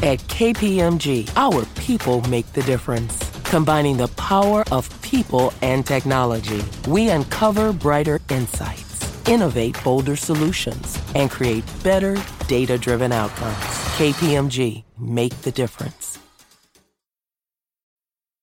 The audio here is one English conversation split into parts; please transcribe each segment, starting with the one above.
At KPMG, our people make the difference. Combining the power of people and technology, we uncover brighter insights, innovate bolder solutions, and create better data driven outcomes. KPMG, make the difference.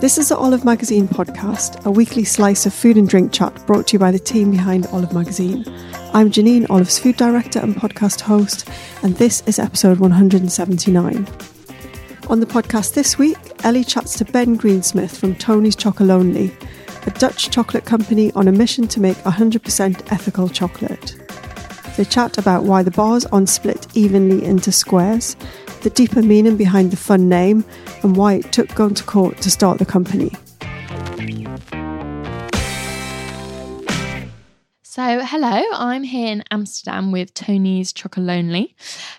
This is the Olive Magazine podcast, a weekly slice of food and drink chat brought to you by the team behind Olive Magazine. I'm Janine, Olive's food director and podcast host, and this is episode 179. On the podcast this week, Ellie chats to Ben Greensmith from Tony's Chocolonely, a Dutch chocolate company on a mission to make 100% ethical chocolate. They chat about why the bars on split evenly into squares the deeper meaning behind the fun name, and why it took going to court to start the company. So, hello, I'm here in Amsterdam with Tony's Chocolonely.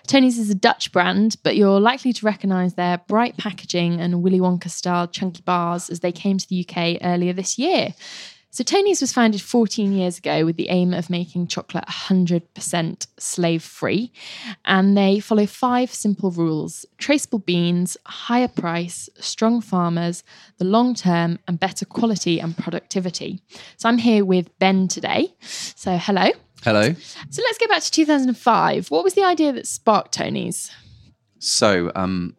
Tony's is a Dutch brand, but you're likely to recognise their bright packaging and Willy Wonka style chunky bars as they came to the UK earlier this year. So, Tony's was founded 14 years ago with the aim of making chocolate 100% slave free. And they follow five simple rules traceable beans, higher price, strong farmers, the long term, and better quality and productivity. So, I'm here with Ben today. So, hello. Hello. So, let's go back to 2005. What was the idea that sparked Tony's? So, um,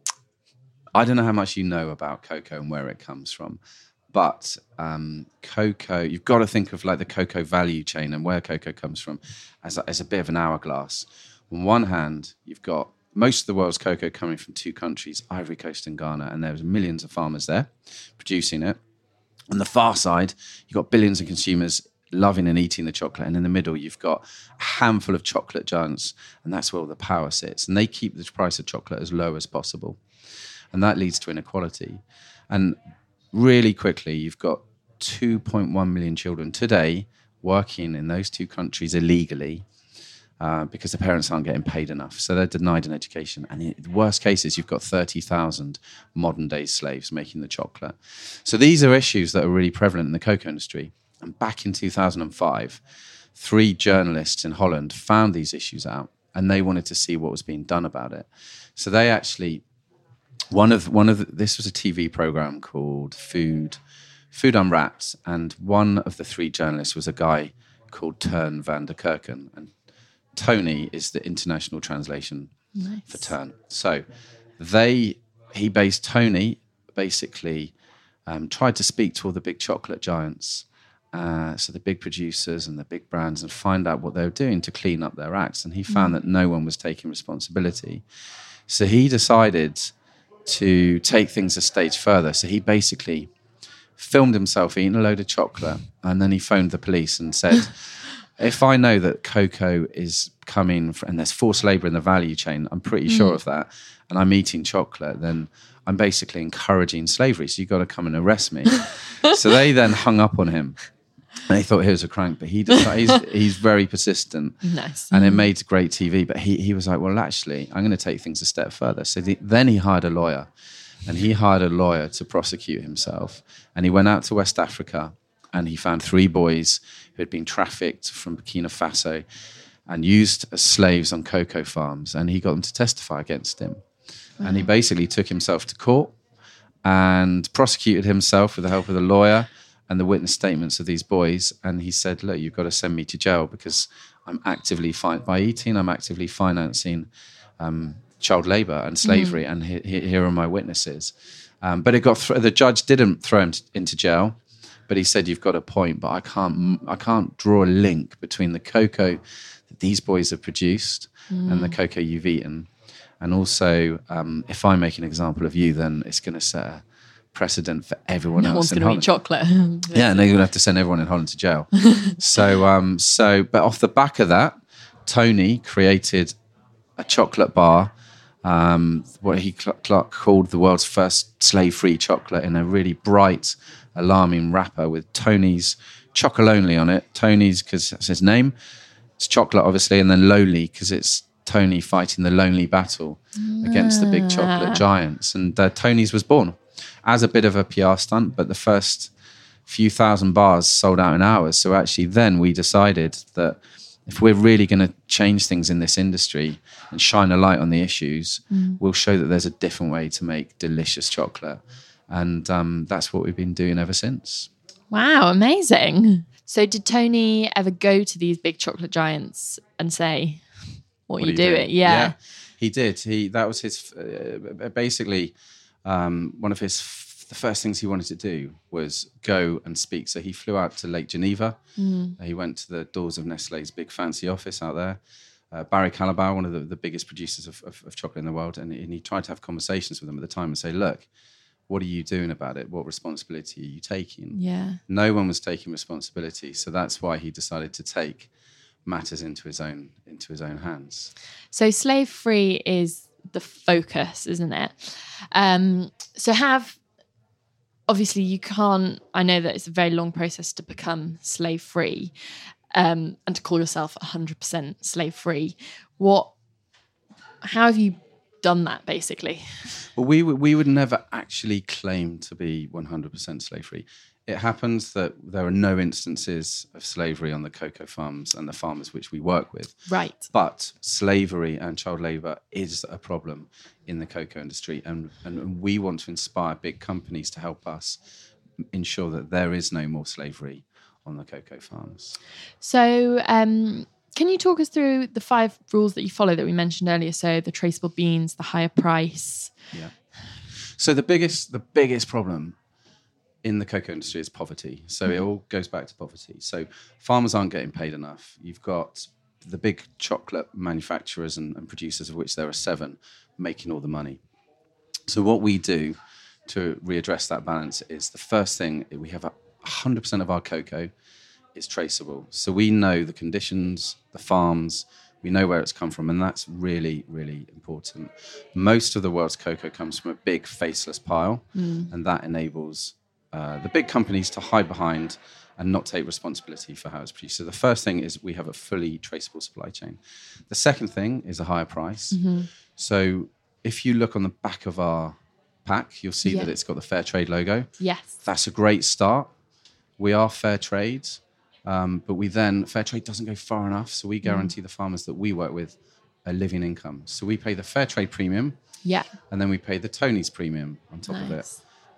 I don't know how much you know about cocoa and where it comes from. But um, cocoa, you've got to think of like the cocoa value chain and where cocoa comes from as a, as a bit of an hourglass. On one hand, you've got most of the world's cocoa coming from two countries, Ivory Coast and Ghana, and there's millions of farmers there producing it. On the far side, you've got billions of consumers loving and eating the chocolate. And in the middle, you've got a handful of chocolate giants, and that's where all the power sits. And they keep the price of chocolate as low as possible. And that leads to inequality. And really quickly, you've got 2.1 million children today working in those two countries illegally uh, because the parents aren't getting paid enough. So they're denied an education. And in the worst cases, you've got 30,000 modern day slaves making the chocolate. So these are issues that are really prevalent in the cocoa industry. And back in 2005, three journalists in Holland found these issues out and they wanted to see what was being done about it. So they actually one of one of the, this was a TV program called Food Food Unwrapped, and one of the three journalists was a guy called Teun van der Keuken, and Tony is the international translation nice. for Teun. So they he based Tony basically um, tried to speak to all the big chocolate giants. Uh, so the big producers and the big brands and find out what they were doing to clean up their acts. And he found mm. that no one was taking responsibility. So he decided to take things a stage further. So he basically filmed himself eating a load of chocolate and then he phoned the police and said, If I know that cocoa is coming and there's forced labor in the value chain, I'm pretty mm. sure of that, and I'm eating chocolate, then I'm basically encouraging slavery. So you've got to come and arrest me. so they then hung up on him and they thought he was a crank, but he decided, he's, he's very persistent. Nice. And it mm-hmm. made great TV. But he, he was like, well, actually, I'm going to take things a step further. So the, then he hired a lawyer and he hired a lawyer to prosecute himself. And he went out to West Africa and he found three boys who had been trafficked from Burkina Faso and used as slaves on cocoa farms. And he got them to testify against him. Wow. And he basically took himself to court and prosecuted himself with the help of the lawyer and the witness statements of these boys. And he said, Look, you've got to send me to jail because I'm actively, fi- by eating, I'm actively financing um, child labor and slavery. Mm. And he, he, here are my witnesses. Um, but it got th- the judge didn't throw him t- into jail, but he said, You've got a point, but I can't, I can't draw a link between the cocoa that these boys have produced mm. and the mm. cocoa you've eaten. And also, um, if I make an example of you, then it's going to set a, precedent for everyone no else. one's going to eat chocolate. yeah, and they're going to have to send everyone in Holland to jail. so, um, so, but off the back of that, Tony created a chocolate bar um, what he cl- cl- called the world's first slave-free chocolate in a really bright, alarming wrapper with Tony's Chocolonely on it. Tony's because that's his name. It's chocolate, obviously, and then Lonely because it's Tony fighting the lonely battle against the big chocolate giants. And uh, Tony's was born as a bit of a PR stunt, but the first few thousand bars sold out in hours. So actually, then we decided that if we're really going to change things in this industry and shine a light on the issues, we'll show that there's a different way to make delicious chocolate. And um, that's what we've been doing ever since. Wow, amazing. So, did Tony ever go to these big chocolate giants and say, "What, are you doing?" Yeah. he did. He that was his uh, basically um, one of his f- the first things he wanted to do was go and speak. So he flew out to Lake Geneva. Mm. Uh, He went to the doors of Nestle's big fancy office out there. Uh, Barry Callebaut, one of the, the biggest producers of, of, of chocolate in the world, and, and he tried to have conversations with them at the time and say, "Look, what are you doing about it? What responsibility are you taking?" Yeah. no one was taking responsibility so that's why he decided to take matters into his own into his own hands So, slave free is the focus, isn't it? Um, so, have obviously you can't. I know that it's a very long process to become slave free um, and to call yourself 100% slave free. What, how have you done that basically? well we we would never actually claim to be 100% slave free it happens that there are no instances of slavery on the cocoa farms and the farmers which we work with Right. but slavery and child labor is a problem in the cocoa industry and, and we want to inspire big companies to help us ensure that there is no more slavery on the cocoa farms So, um, can you talk us through the five rules that you follow that we mentioned earlier? So, the traceable beans, the higher price. Yeah. So the biggest the biggest problem in the cocoa industry is poverty. So it mm. all goes back to poverty. So farmers aren't getting paid enough. You've got the big chocolate manufacturers and, and producers, of which there are seven, making all the money. So what we do to readdress that balance is the first thing we have a 100% of our cocoa is traceable. So we know the conditions, the farms, we know where it's come from, and that's really, really important. Most of the world's cocoa comes from a big faceless pile, mm. and that enables uh, the big companies to hide behind and not take responsibility for how it's produced. So the first thing is we have a fully traceable supply chain. The second thing is a higher price. So if you look on the back of our pack, you'll see Yeah. that it's got the fair trade logo. Yes. That's a great start. We are fair trade, um, but we then fair trade doesn't go far enough. So we guarantee the farmers that we work with a living income. So we pay the fair trade premium, Yeah. and then we pay the Tony's premium on top of it.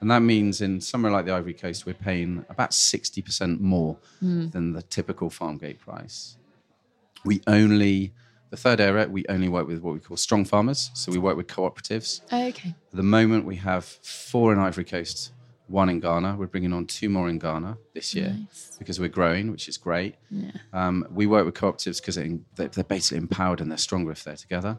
And that means in somewhere like the Ivory Coast, we're paying about 60% more than the typical farm gate price. We only, the third area, we only work with what we call strong farmers. So we work with cooperatives. Okay. At the moment, we have four in Ivory Coast, one in Ghana. We're bringing on two more in Ghana this year Nice. because we're growing, which is great. Um, we work with cooperatives because they're basically empowered and they're stronger if they're together.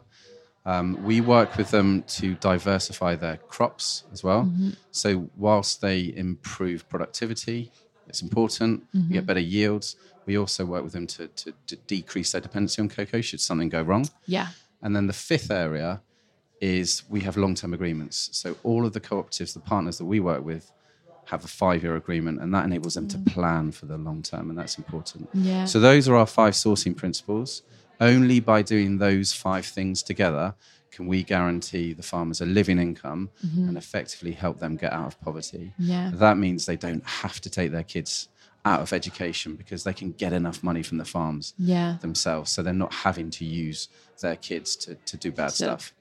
Um, we work with them to diversify their crops as well. Mm-hmm. So whilst they improve productivity, it's important. We get mm-hmm. better yields. We also work with them to, to, to decrease their dependency on cocoa should something go wrong. Yeah. And then the fifth area is we have long term agreements. So all of the cooperatives, the partners that we work with, have a five year agreement, and that enables them to mm. plan for the long term, and that's important. Yeah. So those are our five sourcing principles. Only by doing those five things together can we guarantee the farmers a living income and effectively help them get out of poverty. Yeah. That means they don't have to take their kids out of education because they can get enough money from the farms Yeah. themselves. So they're not having to use their kids to, to do bad So- stuff.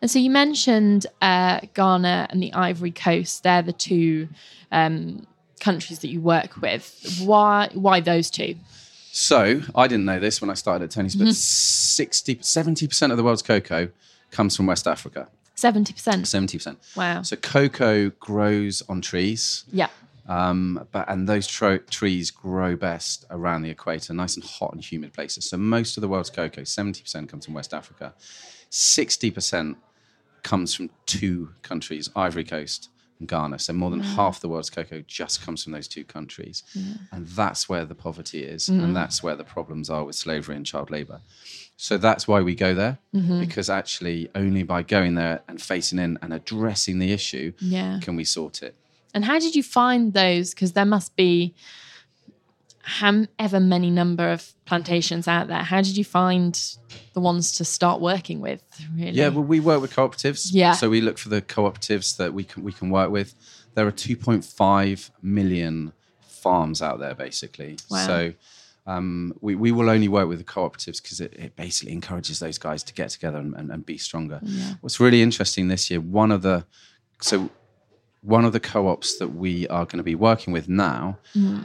And so you mentioned uh, Ghana and the Ivory Coast. They're the two um, countries that you work with. Why? Why those two? So I didn't know this when I started at Tony's, but 60, 70% of the world's cocoa comes from West Africa. Seventy percent. 70%. Wow. So cocoa grows on trees. Yeah. Um, but and those tro- trees grow best around the equator, nice and hot and humid places. So most of the world's cocoa, seventy percent, comes from West Africa. Sixty percent comes from two countries: Ivory Coast and Ghana. So more than half the world's cocoa just comes from those two countries, and that's where the poverty is, and that's where the problems are with slavery and child labour. So that's why we go there Mm-hmm. because actually only by going there and facing in and addressing the issue Yeah. can we sort it. And how did you find those? Because there must be however many number of plantations out there. How did you find the ones to start working with? Really? Yeah, well, we work with cooperatives. Yeah. So we look for the cooperatives that we can we can work with. There are 2.5 million farms out there, basically. Wow. So um, we, we will only work with the cooperatives because it, it basically encourages those guys to get together and, and, and be stronger. Yeah. What's really interesting this year, one of the so one of the co-ops that we are going to be working with now,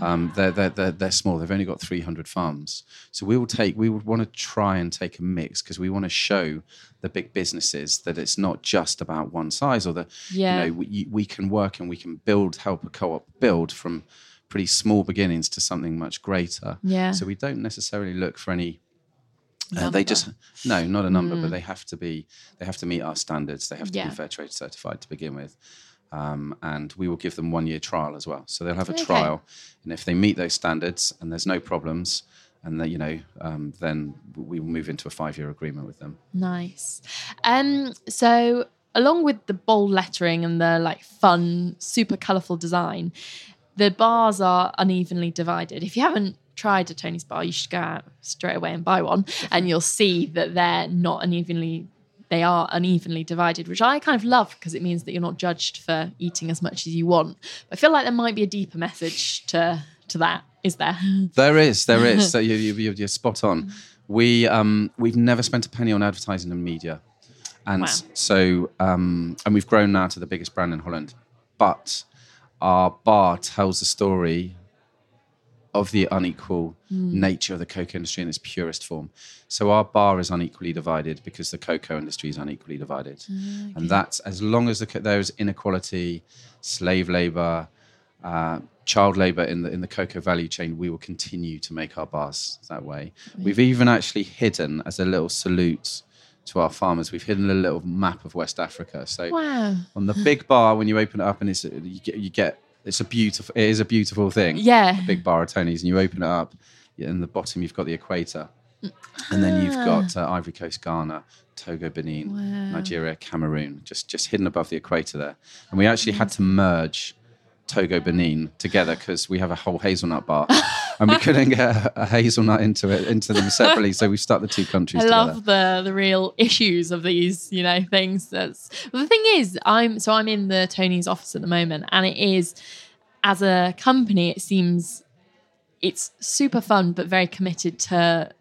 um, they're, they're, they're, they're small. They've only got 300 farms. So we will take, we would want to try and take a mix because we want to show the big businesses that it's not just about one size or the, Yeah. you know, we, we can work and we can build, help a co-op build from pretty small beginnings to something much greater. Yeah. So we don't necessarily look for any uh, they just no, not a number, but they have to be. They have to meet our standards. They have to Yeah. be fair trade certified to begin with, um, and we will give them one year trial as well. So they'll have a Okay. trial, and if they meet those standards and there's no problems, and they, you know, um, then we will move into a five year agreement with them. Nice. Um, so along with the bold lettering and the like fun, super colourful design, the bars are unevenly divided. If you haven't tried a Tony's bar, you should go out straight away and buy one, and you'll see that they're not unevenly. They are unevenly divided, which I kind of love because it means that you're not judged for eating as much as you want. But I feel like there might be a deeper message to to that. Is there? There is, there is. so you, you, you're, you're spot on. We um, we've never spent a penny on advertising and media, and Wow. so um, and we've grown now to the biggest brand in Holland. But our bar tells the story of the unequal nature of the cocoa industry in its purest form. So our bar is unequally divided because the cocoa industry is unequally divided, and that's as long as the, there is inequality, slave labor, uh, child labor in the in the cocoa value chain, we will continue to make our bars that way. We've even actually hidden as a little salute to our farmers. We've hidden a little map of West Africa. So Wow. on the big bar, when you open it up, and it's you get, you get it's a beautiful it is a beautiful thing. Yeah. a big bar of Tony's, and you open it up, in the bottom you've got the equator, and then you've got uh, Ivory Coast, Ghana, Togo, Benin, Nigeria, Cameroon, just just hidden above the equator there. And we actually had to merge Togo, Benin together because we have a whole hazelnut bar, and we couldn't get a, hazelnut into it into them separately, so we stuck the two countries I together. love the the real issues of these, you know, things. That's well, the thing is, I'm so I'm in the Tony's office at the moment, and it is as a company, it seems it's super fun, but very committed to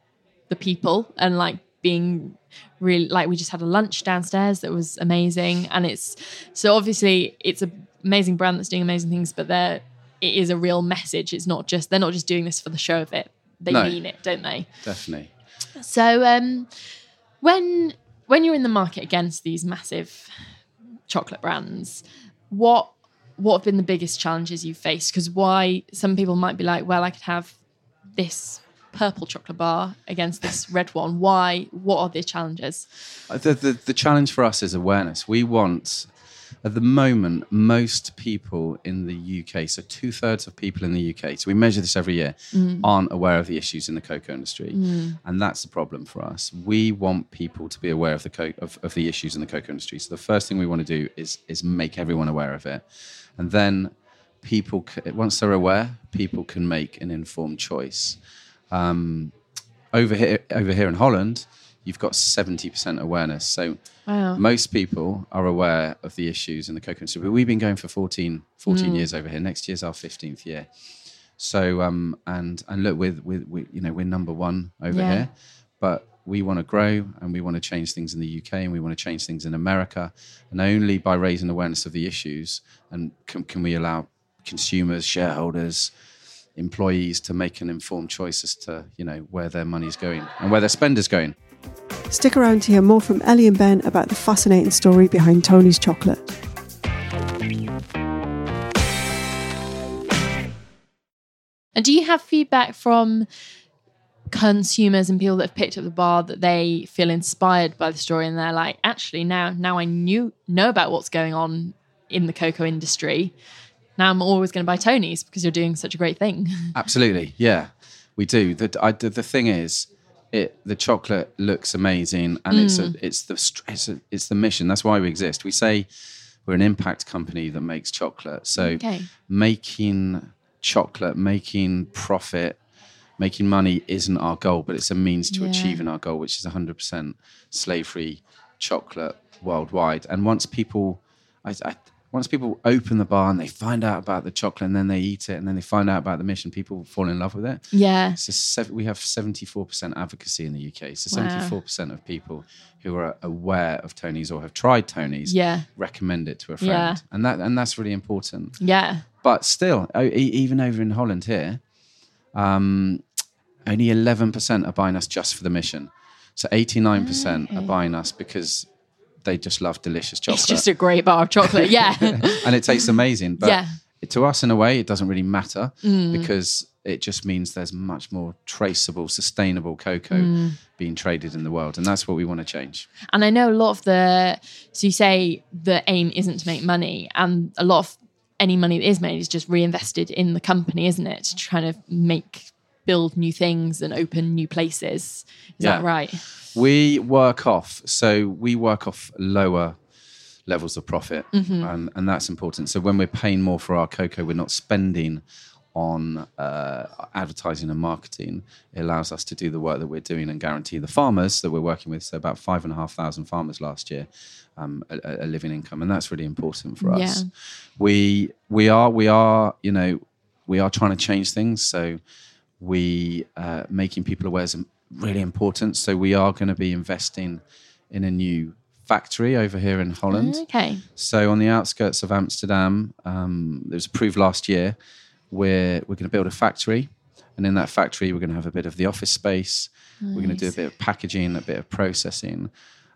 the people and like being really like we just had a lunch downstairs that was amazing, and it's so obviously it's an amazing brand that's doing amazing things, but there it is a real message. It's not just they're not just doing this for the show of it. They No. mean it, don't they? Definitely. So um, when when you're in the market against these massive chocolate brands, what what have been the biggest challenges you've faced? Because why some people might be like, well, I could have this purple chocolate bar against this red one. Why? What are the challenges? Uh, The, the, the challenge for us is awareness. We want, at the moment, most people in the UK, so two thirds of people in the UK, so we measure this every year, mm. aren't aware of the issues in the cocoa industry. Mm. And that's the problem for us. We want people to be aware of the, co- of, of the issues in the cocoa industry. So the first thing we want to do is, is make everyone aware of it. And then people, once they're aware, people can make an informed choice um, over here over here in Holland, you've got seventy percent awareness. So Wow. most people are aware of the issues in the cocoa industry. But we've been going for 14, 14 years over here. Next year's our fifteenth year. So um and and look, with with we, you know we're number one over Yeah. here, but we want to grow and we want to change things in the UK and we want to change things in America, and only by raising awareness of the issues and can, can we allow consumers, shareholders, employees to make an informed choice as to you know where their money's going and where their spend is going. Stick around to hear more from Ellie and Ben about the fascinating story behind Tony's chocolate. And do you have feedback from consumers and people that have picked up the bar that they feel inspired by the story and they're like, actually now now I knew know about what's going on in the cocoa industry. Now I'm always going to buy Tony's because you're doing such a great thing. Absolutely, yeah, we do. The, I, the, the thing is, it the chocolate looks amazing, and it's a, hmm. it's the it's, a, it's the mission. That's why we exist. We say we're an impact company that makes chocolate. So Okay. making chocolate, making profit, making money isn't our goal, but it's a means to Yeah. achieving our goal, which is 100% slave-free chocolate worldwide. And once people, I, I, once people open the bar and they find out about the chocolate, and then they eat it, and then they find out about the mission, people fall in love with it. Yeah. So we have 74% advocacy in the UK. So Wow. 74% of people who are aware of Tony's or have tried Tony's Yeah. recommend it to a friend. Yeah. And that and that's really important. Yeah. But still, even over in Holland here, um, only 11% are buying us just for the mission. So 89% are buying us because they just love delicious chocolate. It's just a great bar of chocolate. Yeah. and it tastes amazing. But Yeah. to us, in a way, it doesn't really matter mm. because it just means there's much more traceable, sustainable cocoa mm. being traded in the world. And that's what we want to change. And I know a lot of the, so you say the aim isn't to make money, and a lot of any money that is made is just reinvested in the company, isn't it? To try to make, build new things and open new places. Is that right? We work off, so we work off lower levels of profit, and, and that's important. So when we're paying more for our cocoa, we're not spending on uh, advertising and marketing. It allows us to do the work that we're doing and guarantee the farmers that we're working with. So about five and a half thousand farmers last year, um, a, a a living income, and that's really important for us. Yeah. We we are we are you know we are trying to change things. So we uh, making people aware is really important. So we are going to be investing in a new factory over here in Holland. Okay. So on the outskirts of Amsterdam, um, it was approved last year. We're we're going to build a factory, and in that factory, we're going to have a bit of the office space. We're going to do a bit of packaging, a bit of processing,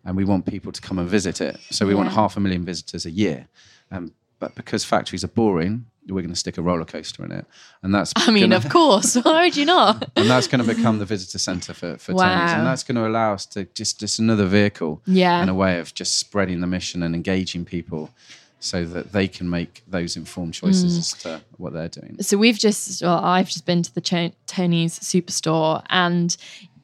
and we want people to come and visit it. So we want half a million visitors a year. Um, but because factories are boring, we're going to stick a roller coaster in it, and that's I mean, gonna- of course. Why would you not? and that's going to become the visitor centre for, for Tony's. Wow. And that's going to allow us to just, just another vehicle Yeah. and a way of just spreading the mission and engaging people so that they can make those informed choices as to what they're doing. So we've just, well, I've just been to the Cho- Tony's Superstore, and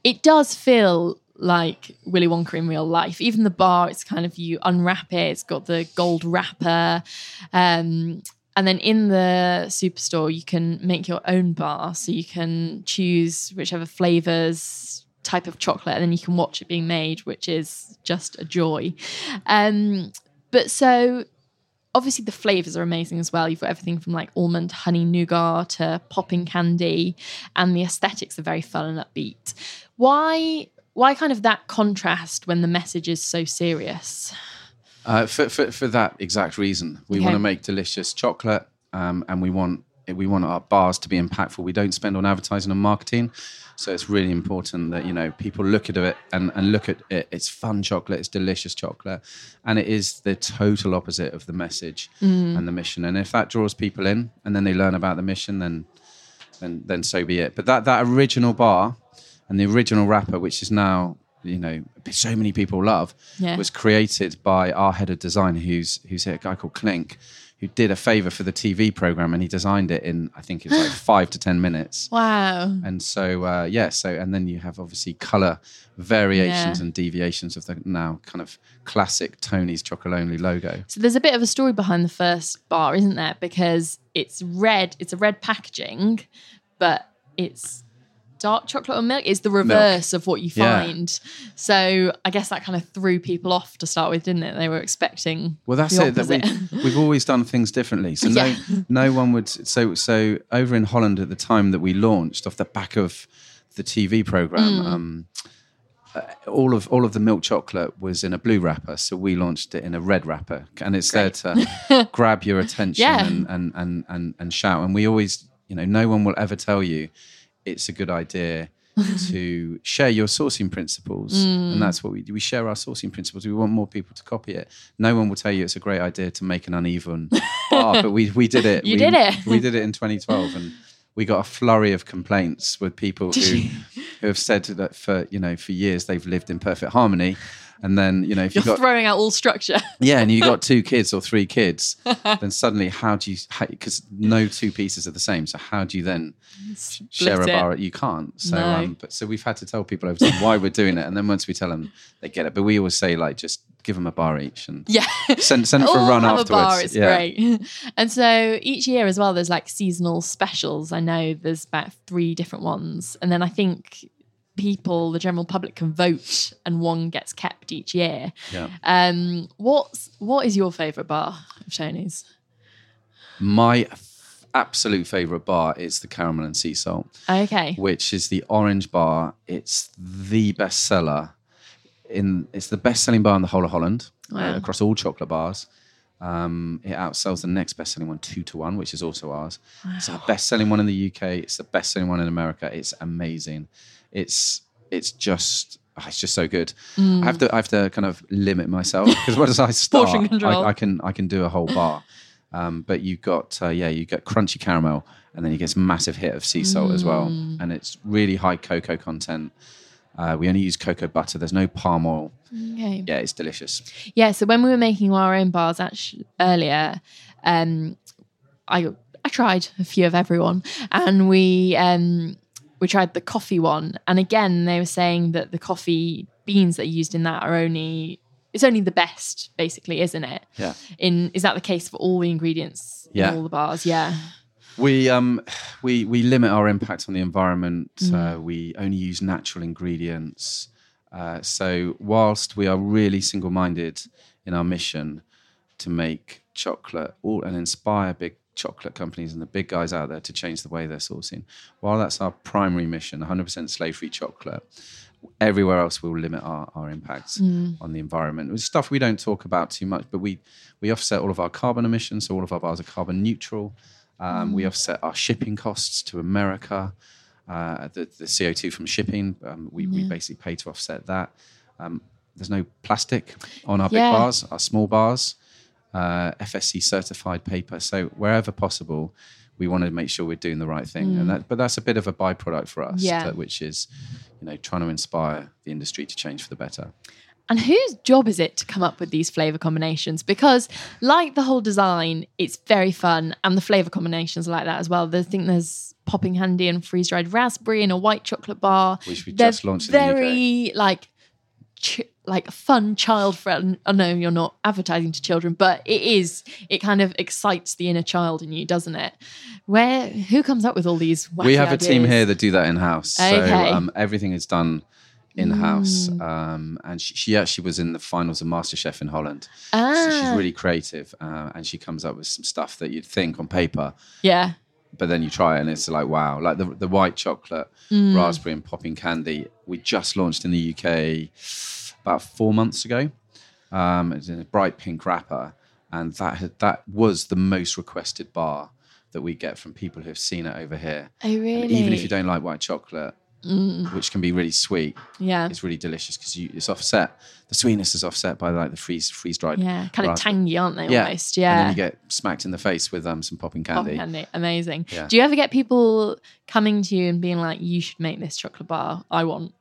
it does feel like Willy Wonka in real life. Even the bar, it's kind of you unwrap it, it's got the gold wrapper. Um, and then in the superstore, you can make your own bar. So you can choose whichever flavors, type of chocolate, and then you can watch it being made, which is just a joy. Um, but so obviously the flavors are amazing as well. You've got everything from like almond, honey, nougat to popping candy, and the aesthetics are very fun and upbeat. Why? Why kind of that contrast when the message is so serious? Uh, for, for, for that exact reason, we Okay. want to make delicious chocolate um, and we want we want our bars to be impactful. We don't spend on advertising and marketing. So it's really important that, you know, people look at it and, and look at it. It's fun chocolate, it's delicious chocolate. And it is the total opposite of the message and the mission. And if that draws people in and then they learn about the mission, then then then so be it. But that that original bar and the original wrapper, which is now you know so many people love, Yeah. was created by our head of design, who's who's here, a guy called Clink, who did a favor for the TV program, and he designed it in I think it's like five to ten minutes. Wow. And so uh, yeah, so and then you have obviously color variations Yeah. and deviations of the now kind of classic Tony's Chocolonely logo. So there's a bit of a story behind the first bar, isn't there? Because it's red, it's a red packaging, but it's dark chocolate or milk. is the reverse of what you Yeah. find. So I guess that kind of threw people off to start with, didn't it? They were expecting Well, that's it. That we, we've always done things differently. So Yeah. no, no one would. So so over in Holland at the time that we launched, off the back of the TV program, Mm. um, uh, all of all of the milk chocolate was in a blue wrapper. So we launched it in a red wrapper, and it's there to grab your attention Yeah. and, and and and and shout. And we always, you know, no one will ever tell you it's a good idea. to share your sourcing principles, Mm. and that's what we do. We share our sourcing principles. We want more people to copy it. No one will tell you it's a great idea to make an uneven bar, but we we did it. You we, did it. We did it in 2012, and we got a flurry of complaints with people who who have said that for you know for years they've lived in perfect harmony, And then you know if You're got throwing out all structure. yeah, and you got two kids or three kids, then suddenly how do you? Because no two pieces are the same. So how do you then sh- share a it. bar? You can't. So No. um, but so we've had to tell people over time why we're doing it, and then once we tell them, they get it. But we always say like just give them a bar each and Yeah. send send for a run have afterwards. A bar, it's yeah. great. And so each year as well, there's like seasonal specials. I know there's about three different ones. And then I think people, the general public, can vote and one gets kept each year. Yeah. Um, what's what is your favourite bar of Tony's? My f- absolute favorite bar is the Caramel and Sea Salt. Okay. which is the orange bar. It's the best seller in. It's the best selling bar in the whole of Holland uh, across all chocolate bars. Um, it outsells the next best selling one two to one, which is also ours. It's our best selling one in the UK. It's the best selling one in America. It's amazing. It's it's just. oh, It's just so good. I have to I have to kind of limit myself because once I start, I, I can I can do a whole bar. Um, but you got uh, yeah, you get crunchy caramel, and then you get this massive hit of sea salt as well, and it's really high cocoa content. Uh, we only use cocoa butter. There's no palm oil. Okay. Yeah, it's delicious. Yeah, so when we were making our own bars actually earlier, um, I I tried a few of everyone, and we um, we tried the coffee one, and again they were saying that the coffee beans that are used in that are only it's only the best, basically, isn't it? Yeah. In is that the case for all the ingredients Yeah. in all the bars? Yeah. We um we we limit our impact on the environment. Uh, we only use natural ingredients. Uh, so whilst we are really single-minded in our mission to make chocolate all and inspire big chocolate companies and the big guys out there to change the way they're sourcing, while that's our primary mission, 100% slave-free chocolate. Everywhere else, we'll limit our, our impacts on the environment. It's stuff we don't talk about too much, but we we offset all of our carbon emissions, so all of our bars are carbon neutral. Um, We offset our shipping costs to America, uh, the, the CO2 from shipping. Um, we, we basically pay to offset that. Um, there's no plastic on our Yeah. big bars, our small bars, uh, FSC certified paper. So wherever possible, we want to make sure we're doing the right thing. And that, but that's a bit of a byproduct for us, Yeah. which is, you know, trying to inspire the industry to change for the better. And whose job is it to come up with these flavor combinations? Because, like the whole design, it's very fun, and the flavor combinations are like that as well. I think there's popping candy and freeze dried raspberry in a white chocolate bar, Which we They're just launched in the UK. Very like, ch- like a fun child friend. I know you're not advertising to children, but it is. It kind of excites the inner child in you, doesn't it? Where who comes up with all these? We have a team here that do that in house. Okay. So um, everything is done in house. Um, and she, she actually was in the finals of MasterChef in Holland. So she's Ah. really creative, uh, and she comes up with some stuff that you'd think on paper, Yeah. but then you try it and it's like wow. Like the the white chocolate, Mm. raspberry and popping candy. We just launched in the UK about four months ago. Um, it's in a bright pink wrapper, and that had, that was the most requested bar that we get from people who have seen it over here. Oh really? And even if you don't like white chocolate, which can be really sweet, Yeah. it's really delicious because it's offset. The sweetness is offset by like the freeze freeze dried. Yeah, kind of tangy, aren't they? Yeah, Almost. And Yeah. then you get smacked in the face with um some popping candy. Popping candy. Amazing. Yeah. Do you ever get people coming to you and being like, you should make this chocolate bar? I want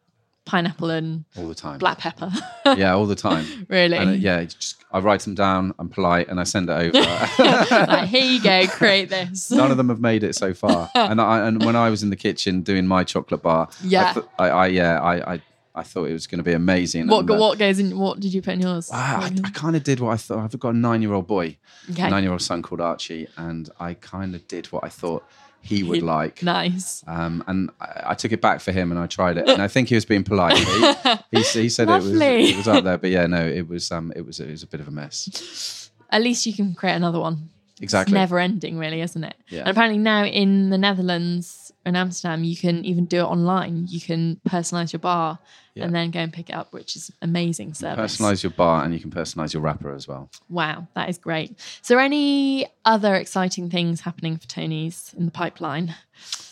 pineapple and all the time. black pepper. Yeah, all the time. really? And uh, yeah, just, I write them down. I'm polite, and I send it over. like, here you go, create this. None of them have made it so far. And I, and when I was in the kitchen doing my chocolate bar, Yeah. I, th- I, I yeah, I, I, I thought it was going to be amazing. What, And, uh, what goes in? What did you put in yours? I, I, I kind of did what I thought. I've got a nine-year-old boy, Okay. nine-year-old son called Archie, and I kind of did what I thought he would like. nice. Um, and I, I took it back for him, and I tried it, and I think he was being polite. He, he, he said it was it was up there, but yeah, no, it was um, it was it was a bit of a mess. At least you can create another one. Exactly. It's never ending, really, isn't it? Yeah. And apparently now in the Netherlands and Amsterdam, you can even do it online. You can personalize your bar Yeah. and then go and pick it up, which is amazing service. Personalize your bar, and you can personalize your wrapper as well. Wow, that is great. So, are any other exciting things happening for Tony's in the pipeline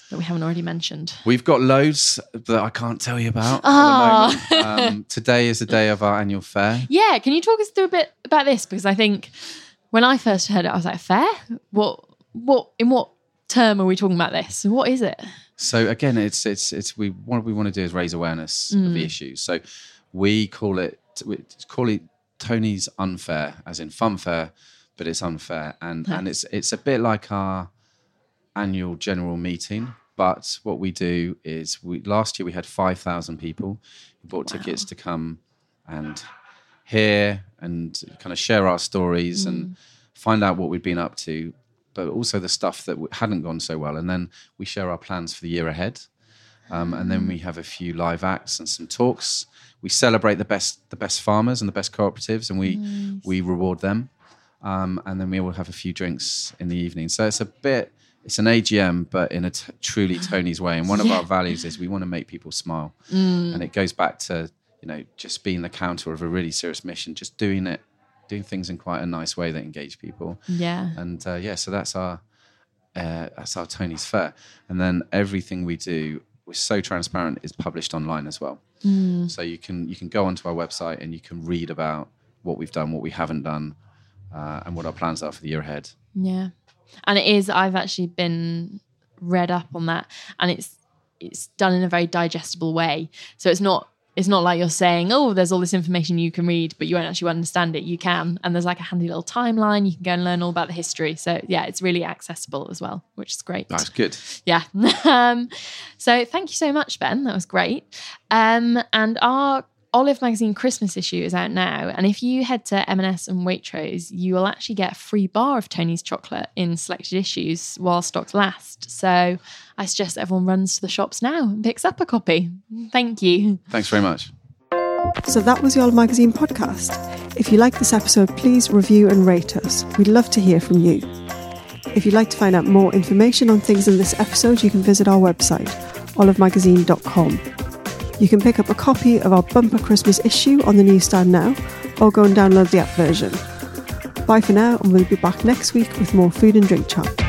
that we haven't already mentioned? We've got loads that I can't tell you about at the moment. Um, today is the day of our annual fair. Yeah, can you talk us through a bit about this? Because I think when I first heard it, I was like, "Fair? What? What? In what term are we talking about this? What is it?" So again, it's it's it's we what we want to do is raise awareness of Mm. the issue. So we call it we call it Tony's Unfair, as in funfair, but it's unfair, and and it's it's a bit like our annual general meeting. But what we do is, we last year we had five thousand people who bought tickets to come and hear and kind of share our stories and find out what we've been up to, but also the stuff that hadn't gone so well. And then we share our plans for the year ahead. Um, and then we have a few live acts and some talks. We celebrate the best the best farmers and the best cooperatives, and we we reward them. Um, and then we will have a few drinks in the evening. So it's a bit it's an AGM, but in a t- truly Tony's way. And one of our values is we want to make people smile, and it goes back to you know just being the counter of a really serious mission, just doing it, doing things in quite a nice way that engage people. Yeah. And uh, yeah, so that's our uh, that's our Tony's Fair, and then everything we do, we're so transparent, is published online as well. So you can you can go onto our website and you can read about what we've done, what we haven't done, uh, and what our plans are for the year ahead. Yeah. And it is I've actually been read up on that and it's it's done in a very digestible way. So it's not it's not like you're saying, oh, there's all this information you can read, but you won't actually understand it. You can. And there's like a handy little timeline. You can go and learn all about the history. So yeah, it's really accessible as well, which is great. That's good. Yeah. um, so thank you so much, Ben. That was great. Um, and our Olive Magazine Christmas issue is out now. And if you head to M&S and Waitrose, you will actually get a free bar of Tony's chocolate in selected issues while stocks last. So I suggest everyone runs to the shops now and picks up a copy. Thank you. Thanks very much. So that was the Olive Magazine podcast. If you like this episode, please review and rate us. We'd love to hear from you. If you'd like to find out more information on things in this episode, you can visit our website, olivemagazine.com. You can pick up a copy of our bumper Christmas issue on the newsstand now, or go and download the app version. Bye for now, and we'll be back next week with more food and drink chat.